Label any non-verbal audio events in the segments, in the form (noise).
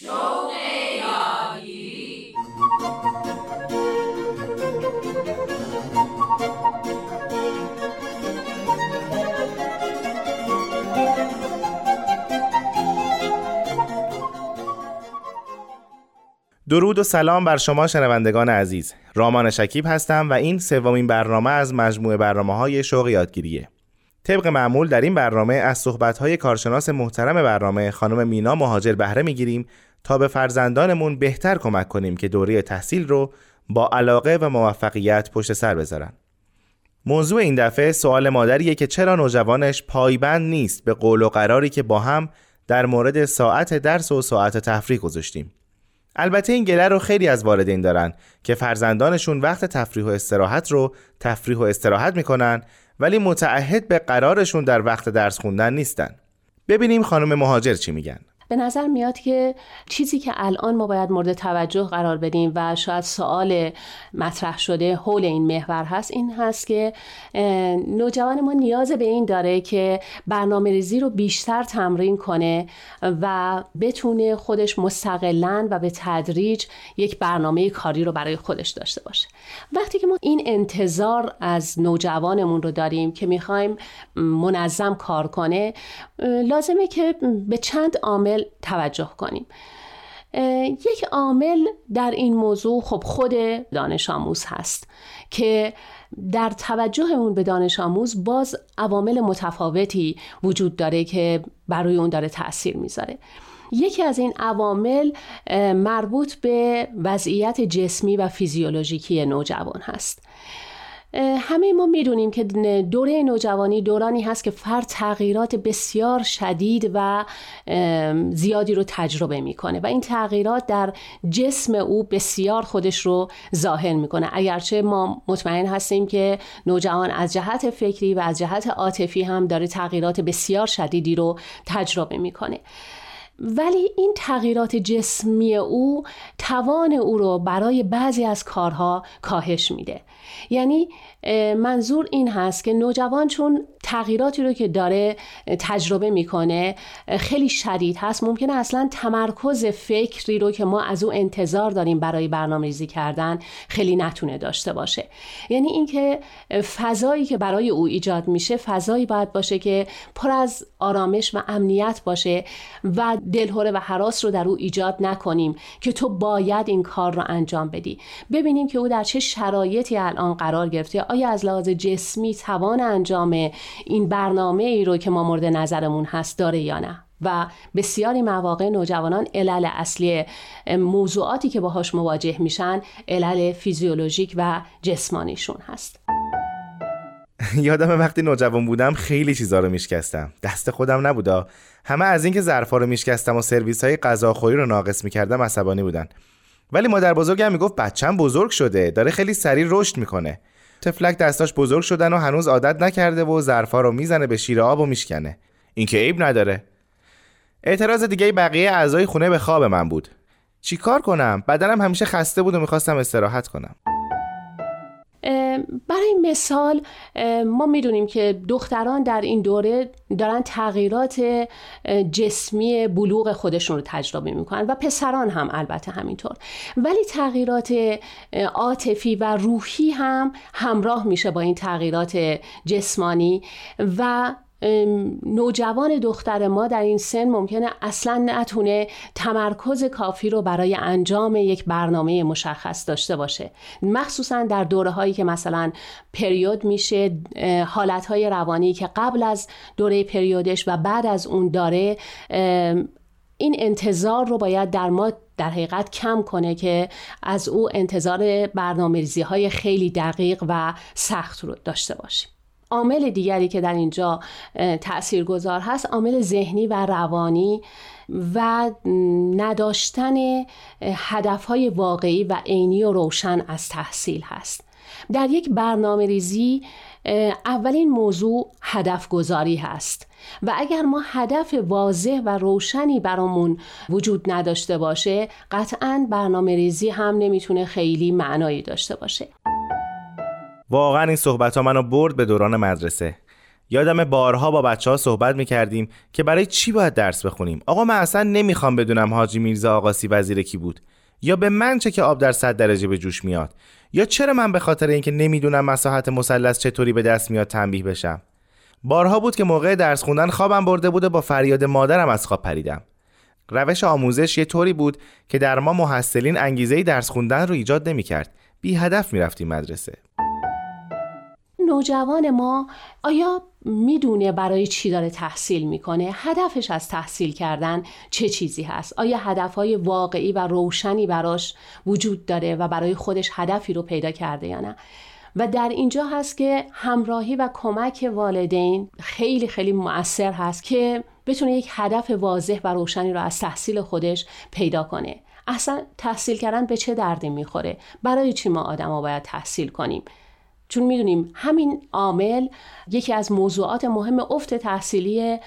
درود و سلام بر شما شنوندگان عزیز. رامان شکیب هستم و این سومین برنامه از مجموعه برنامه های شوق یادگیریه. طبق معمول در این برنامه از صحبت های کارشناس محترم برنامه خانم مینا مهاجر بهره می‌گیریم تا به فرزندانمون بهتر کمک کنیم که دوره تحصیل رو با علاقه و موفقیت پشت سر بذارن موضوع این دفعه سوال مادریه که چرا نوجوانش پایبند نیست به قول و قراری که با هم در مورد ساعت درس و ساعت تفریح گذاشتیم البته این گله رو خیلی از والدین دارن که فرزندانشون وقت تفریح و استراحت رو تفریح و استراحت می‌کنن ولی متعهد به قرارشون در وقت درس خوندن نیستن. ببینیم خانم مهاجر چی میگن. به نظر میاد که چیزی که الان ما باید مورد توجه قرار بدیم و شاید سوال مطرح شده حول این محور هست این هست که نوجوان ما نیاز به این داره که برنامه ریزی رو بیشتر تمرین کنه و بتونه خودش مستقلا و به تدریج یک برنامه کاری رو برای خودش داشته باشه. وقتی که ما این انتظار از نوجوانمون رو داریم که می‌خوایم منظم کار کنه لازمه که به چند عامل توجه کنیم. یک عامل در این موضوع خب خود دانش آموز هست که در توجه اون به دانش آموز باز عوامل متفاوتی وجود داره که برای اون داره تاثیر می‌ذاره. یکی از این عوامل مربوط به وضعیت جسمی و فیزیولوژیکی نوجوان هست. همه ما می‌دونیم که دوره نوجوانی دورانی هست که فرد تغییرات بسیار شدید و زیادی رو تجربه می‌کنه و این تغییرات در جسم او بسیار خودش رو ظاهر می‌کنه. اگرچه ما مطمئن هستیم که نوجوان از جهت فکری و از جهت عاطفی هم داره تغییرات بسیار شدیدی رو تجربه می‌کنه. ولی این تغییرات جسمی او توان او رو برای بعضی از کارها کاهش میده. یعنی منظور این هست که نوجوان چون تغییراتی رو که داره تجربه می‌کنه خیلی شدید هست. ممکنه اصلا تمرکز فکری رو که ما از او انتظار داریم برای برنامه ریزی کردن خیلی نتونه داشته باشه. یعنی اینکه فضایی که برای او ایجاد میشه فضایی باید باشه که پر از آرامش و امنیت باشه و دلهوره و حراس رو در او ایجاد نکنیم که تو باید این کار رو انجام بدی. ببینیم که او در چه شرایطی الان قرار گرفته آیا از لحاظ جسمی توان انجام این برنامه ای رو که ما مورد نظرمون هست داره یا نه؟ و بسیاری مواقع نوجوانان علل اصلی موضوعاتی که باهاش مواجه میشن علل فیزیولوژیک و جسمانیشون هست. (laughs) یادم وقتی نوجوان بودم خیلی چیزا رو میشکستم. دست خودم نبودا همه از اینکه ظرفا رو میشکستم و سرویس های غذاخوری رو ناقص می‌کردم عصبانی بودن. ولی مادر بزرگم می‌گفت بچم بزرگ شده داره خیلی سریع رشد می‌کنه. تفلک دستاش بزرگ شدن و هنوز عادت نکرده و ظرفا رو می‌زنه به شیر آب و میشکنه. این که عیب نداره. اعتراض دیگه بقیه اعضای خونه به خواب من بود. چیکار کنم؟ بدنم همیشه خسته بود و می‌خواستم استراحت کنم. برای مثال ما می‌دونیم که دختران در این دوره دارن تغییرات جسمی بلوغ خودشون رو تجربه می‌کنن و پسران هم البته همینطور. ولی تغییرات عاطفی و روحی هم همراه میشه با این تغییرات جسمانی و نوجوان دختر ما در این سن ممکنه اصلا نتونه تمرکز کافی رو برای انجام یک برنامه مشخص داشته باشه. مخصوصا در دوره هایی که مثلا پریود میشه حالت های روانی که قبل از دوره پریودش و بعد از اون داره این انتظار رو باید در ما در حقیقت کم کنه که از او انتظار برنامه های خیلی دقیق و سخت رو داشته باشیم. عامل دیگری که در اینجا تأثیر گذار هست عامل ذهنی و روانی و نداشتن هدفهای واقعی و عینی و روشن از تحصیل هست. در یک برنامه ریزی اولین موضوع هدف گذاری هست و اگر ما هدف واضح و روشنی برامون وجود نداشته باشه قطعا برنامه ریزی هم نمی‌تونه خیلی معنایی داشته باشه. واقعا این صحبت ها منو برد به دوران مدرسه. یادم بارها با بچه ها صحبت می‌کردیم که برای چی باید درس بخونیم؟ آقا من اصلا نمی‌خوام بدونم حاجی میرزا آقاسی وزیر کی بود. یا به من چه که آب در صد درجه به جوش میاد؟ یا چرا من به خاطر اینکه نمی‌دونم مساحت مثلث چطوری به دست میاد تنبیه بشم؟ بارها بود که موقع درس خوندن خوابم برده بود با فریاد مادرم از خواب پریدم. روش آموزش یه طوری بود که در ما محصلین انگیزه درس خوندن رو ایجاد نمی‌کرد. بی هدف می‌رفتیم مدرسه. نوجوان ما آیا می‌دونه برای چی داره تحصیل می‌کنه؟ هدفش از تحصیل کردن چه چیزی هست؟ آیا هدفهای واقعی و روشنی براش وجود داره و برای خودش هدفی رو پیدا کرده یا نه؟ و در اینجا هست که همراهی و کمک والدین خیلی خیلی مؤثر هست که بتونه یک هدف واضح و روشنی رو از تحصیل خودش پیدا کنه. اصلا تحصیل کردن به چه دردی می‌خوره؟ برای چی ما آدم ها باید تحصیل کنیم؟ چون می‌دونیم همین عامل یکی از موضوعات مهم افت تحصیلی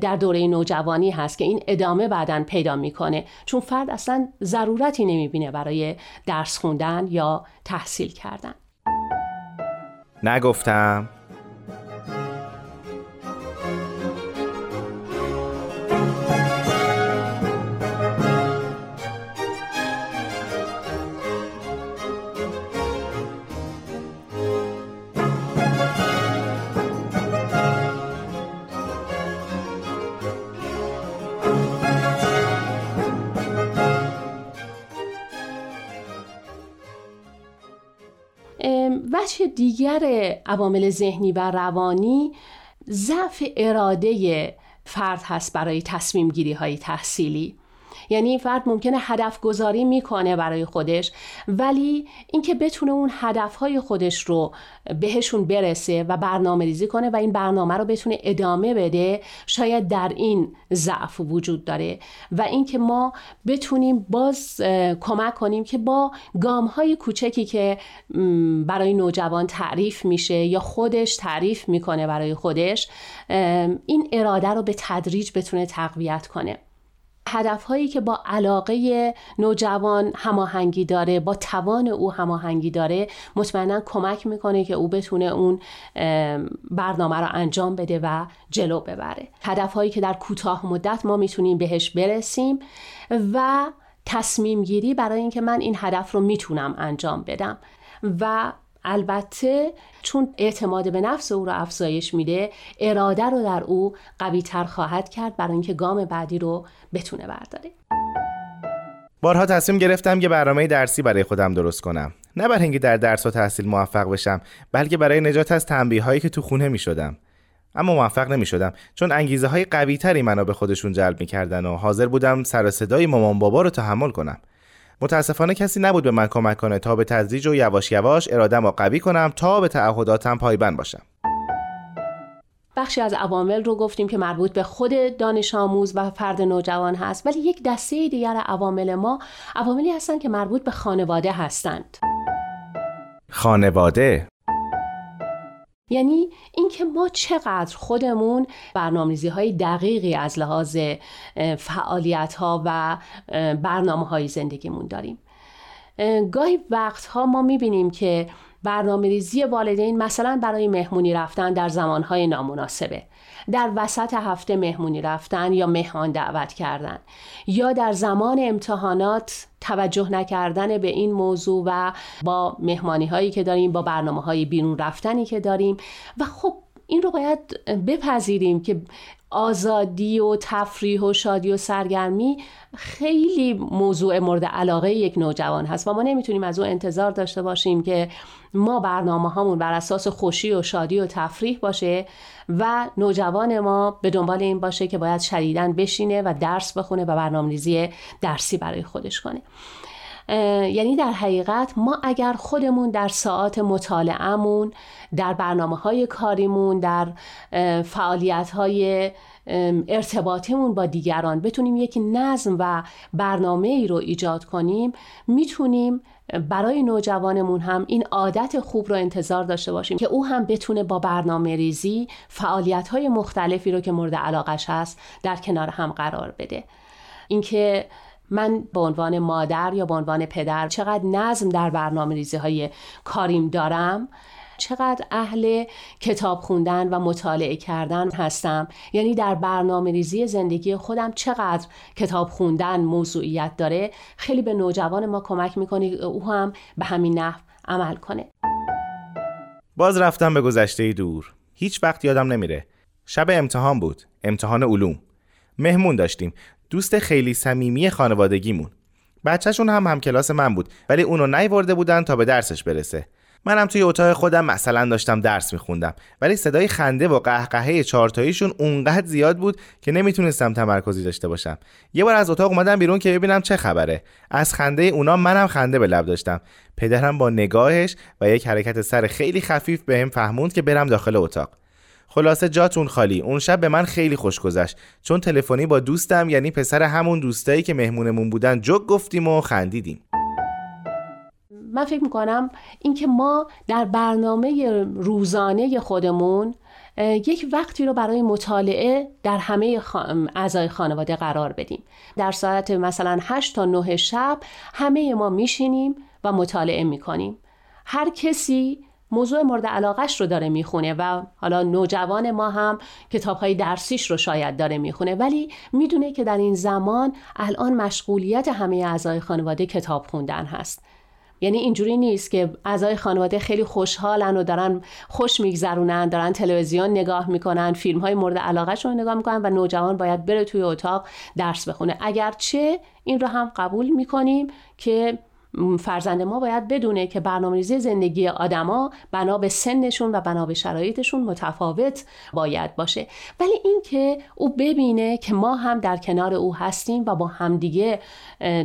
در دوره نوجوانی هست که این ادامه بعدا پیدا می‌کنه. چون فرد اصلا ضرورتی نمی‌بینه برای درس خوندن یا تحصیل کردن. نگفتم دیگر عوامل ذهنی و روانی ضعف اراده فرد هست برای تصمیم گیری های تحصیلی. یعنی فرد ممکنه هدف گذاری می‌کنه برای خودش ولی اینکه بتونه اون هدف های خودش رو بهشون برسه و برنامه ریزی کنه و این برنامه رو بتونه ادامه بده شاید در این ضعف وجود داره. و اینکه ما بتونیم باز کمک کنیم که با گام های کوچکی که برای نوجوان تعریف میشه یا خودش تعریف می‌کنه برای خودش این اراده رو به تدریج بتونه تقویت کنه. هدف هایی که با علاقه نوجوان هماهنگی داره با توان او هماهنگی داره مطمئنا کمک می‌کنه که او بتونه اون برنامه رو انجام بده و جلو ببره. هدف هایی که در کوتاه مدت ما می‌تونیم بهش برسیم و تصمیم گیری برای اینکه من این هدف رو می‌تونم انجام بدم و البته چون اعتماد به نفس او رو افزایش میده اراده رو در او قوی تر خواهد کرد برای اینکه گام بعدی رو بتونه برداره. بارها تصمیم گرفتم که برنامه درسی برای خودم درست کنم. نه برای اینکه در درس و تحصیل موفق بشم بلکه برای نجات از تنبیه هایی که تو خونه می شدم اما موفق نمی شدم چون انگیزه های قوی تری منو به خودشون جلب می کردن و حاضر بودم سر صدای مامان بابا رو تحمل کنم. متاسفانه کسی نبود به من کمک کنه تا به تدریج و یواش یواش ارادم را قوی کنم تا به تعهداتم پایبند باشم. بخشی از عوامل رو گفتیم که مربوط به خود دانش آموز و فرد نوجوان هست ولی یک دسته دیگر عوامل ما عواملی هستند که مربوط به خانواده هستند. خانواده یعنی اینکه ما چقدر خودمون برنامه‌ریزی های دقیقی از لحاظ فعالیت ها و برنامه های زندگیمون داریم. گاهی وقتها ما می‌بینیم که برنامه ریزی والدین مثلا برای مهمونی رفتن در زمانهای نامناسبه. در وسط هفته مهمونی رفتن یا مهمان دعوت کردن یا در زمان امتحانات توجه نکردن به این موضوع و با مهمانی هایی که داریم با برنامه های بیرون رفتنی که داریم و خب این رو باید بپذیریم که آزادی و تفریح و شادی و سرگرمی خیلی موضوع مورد علاقه یک نوجوان هست و ما نمی‌تونیم از او انتظار داشته باشیم که ما برنامه هامون بر اساس خوشی و شادی و تفریح باشه و نوجوان ما به دنبال این باشه که باید شدیدن بشینه و درس بخونه و برنامه‌ریزی درسی برای خودش کنه. یعنی در حقیقت ما اگر خودمون در ساعات مطالعهمون در برنامه های کاریمون در فعالیت های ارتباطمون با دیگران بتونیم یک نظم و برنامه ای رو ایجاد کنیم می‌تونیم برای نوجوانمون هم این عادت خوب رو انتظار داشته باشیم که او هم بتونه با برنامه ریزی فعالیت های مختلفی رو که مورد علاقش هست در کنار هم قرار بده. اینکه من به عنوان مادر یا به عنوان پدر چقدر نظم در برنامه ریزی های کاریم دارم چقدر اهل کتاب خوندن و مطالعه کردن هستم. یعنی در برنامه ریزی زندگی خودم چقدر کتاب خوندن موضوعیت داره خیلی به نوجوان ما کمک می‌کنه او هم به همین نحو عمل کنه. باز رفتم به گذشته دور. هیچ وقت یادم نمیره. شب امتحان بود. امتحان علوم. مهمون داشتیم. دوست خیلی صمیمی خانوادگیمون. بچهشون هم همکلاس من بود ولی اونو نیورده بودن تا به درسش برسه. منم توی اتاق خودم مثلا داشتم درس میخوندم ولی صدای خنده و قهقهه چارتاییشون اونقدر زیاد بود که نمی‌تونستم تمرکزی داشته باشم. یه بار از اتاق اومدم بیرون که ببینم چه خبره. از خنده اونا منم خنده به لب داشتم. پدرم با نگاهش و یک حرکت سر خیلی خفیف بهم فهموند که برم داخل اتاق. خلاصه جاتون خالی. اون شب به من خیلی خوش گذشت. چون تلفنی با دوستم یعنی پسر همون دوستایی که مهمونمون بودن جوک گفتیم و خندیدیم. من فکر می‌کنم اینکه ما در برنامه روزانه خودمون یک وقتی رو برای مطالعه در همه اعضای خانواده قرار بدیم. در ساعت مثلا 8 تا 9 شب همه ما میشینیم و مطالعه می‌کنیم. هر کسی موضوع مورد علاقش رو داره می‌خونه و حالا نوجوان ما هم کتاب های درسیش رو شاید داره می‌خونه. ولی می‌دونه که در این زمان الان مشغولیت همه اعضای خانواده کتاب خوندن هست. یعنی اینجوری نیست که اعضای خانواده خیلی خوشحالن و دارن خوش میگذرونن دارن تلویزیون نگاه می‌کنن فیلم های مورد علاقهشون رو نگاه می‌کنن و نوجوان باید بره توی اتاق درس بخونه. اگرچه این رو هم قبول می‌کنیم که فرزند ما باید بدونه که برنامه‌ریزی زندگی آدما بنا به سنشون و بنا به شرایطشون متفاوت باید باشه. ولی اینکه او ببینه که ما هم در کنار او هستیم و با همدیگه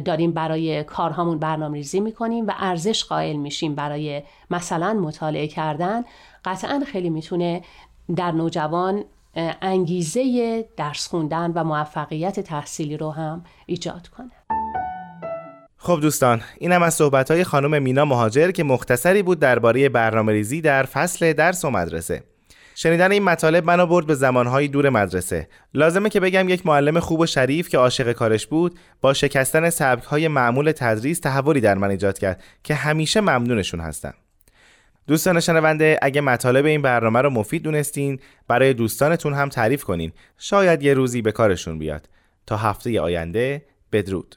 داریم برای کارهامون برنامه‌ریزی می‌کنیم و ارزش قائل میشیم برای مثلا مطالعه کردن قطعا خیلی می‌تونه در نوجوان انگیزه درس خوندن و موفقیت تحصیلی رو هم ایجاد کنه. خب دوستان اینم از صحبت خانم مینا مهاجر که مختصری بود درباره برنامه ریزی در فصل درس و مدرسه. شنیدن این مطالب منو برد به زمانهای دور مدرسه. لازمه که بگم یک معلم خوب و شریف که عاشق کارش بود با شکستن سبکهای معمول تدریس تحولی در من ایجاد کرد که همیشه ممنونشون هستم. دوستان شنونده اگه مطالب این برنامه رو مفید دونستین برای دوستانتون هم تعریف کنین. شاید یه روزی به کارشون بیاد. تا هفته آینده بدرود.